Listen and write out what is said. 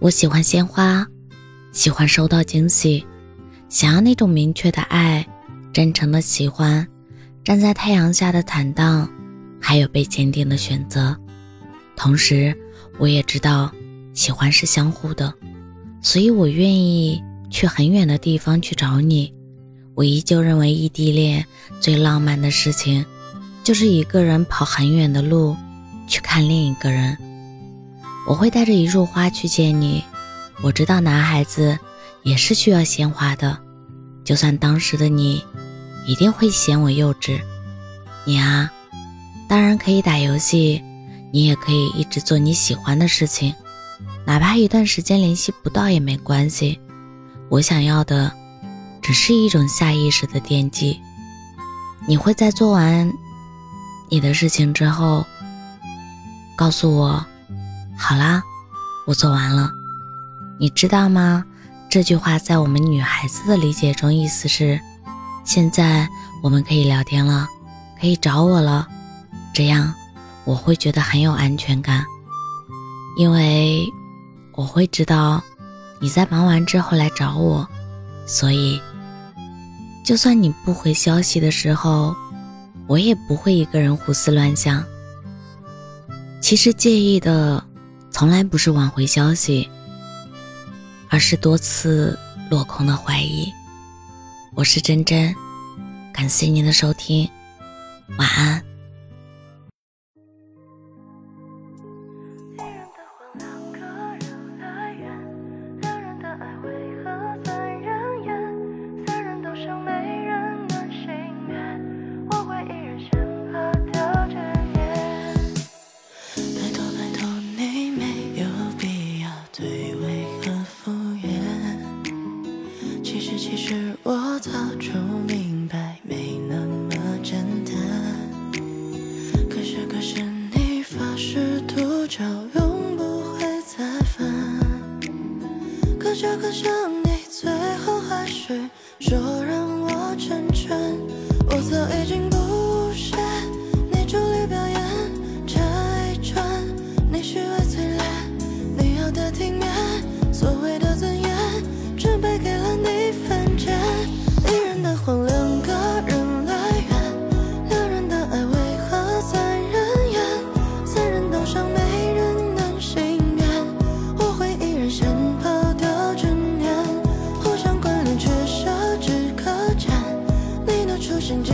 我喜欢鲜花，喜欢收到惊喜，想要那种明确的爱，真诚的喜欢，站在太阳下的坦荡，还有被坚定的选择。同时，我也知道喜欢是相互的，所以我愿意去很远的地方去找你。我依旧认为异地恋最浪漫的事情，就是一个人跑很远的路去看另一个人。我会带着一束花去见你。我知道男孩子也是需要鲜花的，就算当时的你一定会嫌我幼稚。你啊，当然可以打游戏，你也可以一直做你喜欢的事情，哪怕一段时间联系不到也没关系。我想要的只是一种下意识的惦记。你会在做完你的事情之后告诉我。好啦，我做完了。你知道吗？这句话在我们女孩子的理解中，意思是现在我们可以聊天了，可以找我了。这样我会觉得很有安全感，因为我会知道你在忙完之后来找我，所以就算你不回消息的时候，我也不会一个人胡思乱想。其实介意的。从来不是挽回消息，而是多次落空的怀疑。我是真真，感谢您的收听，晚安。可想你，最后还是说让我成全，我早已经。心之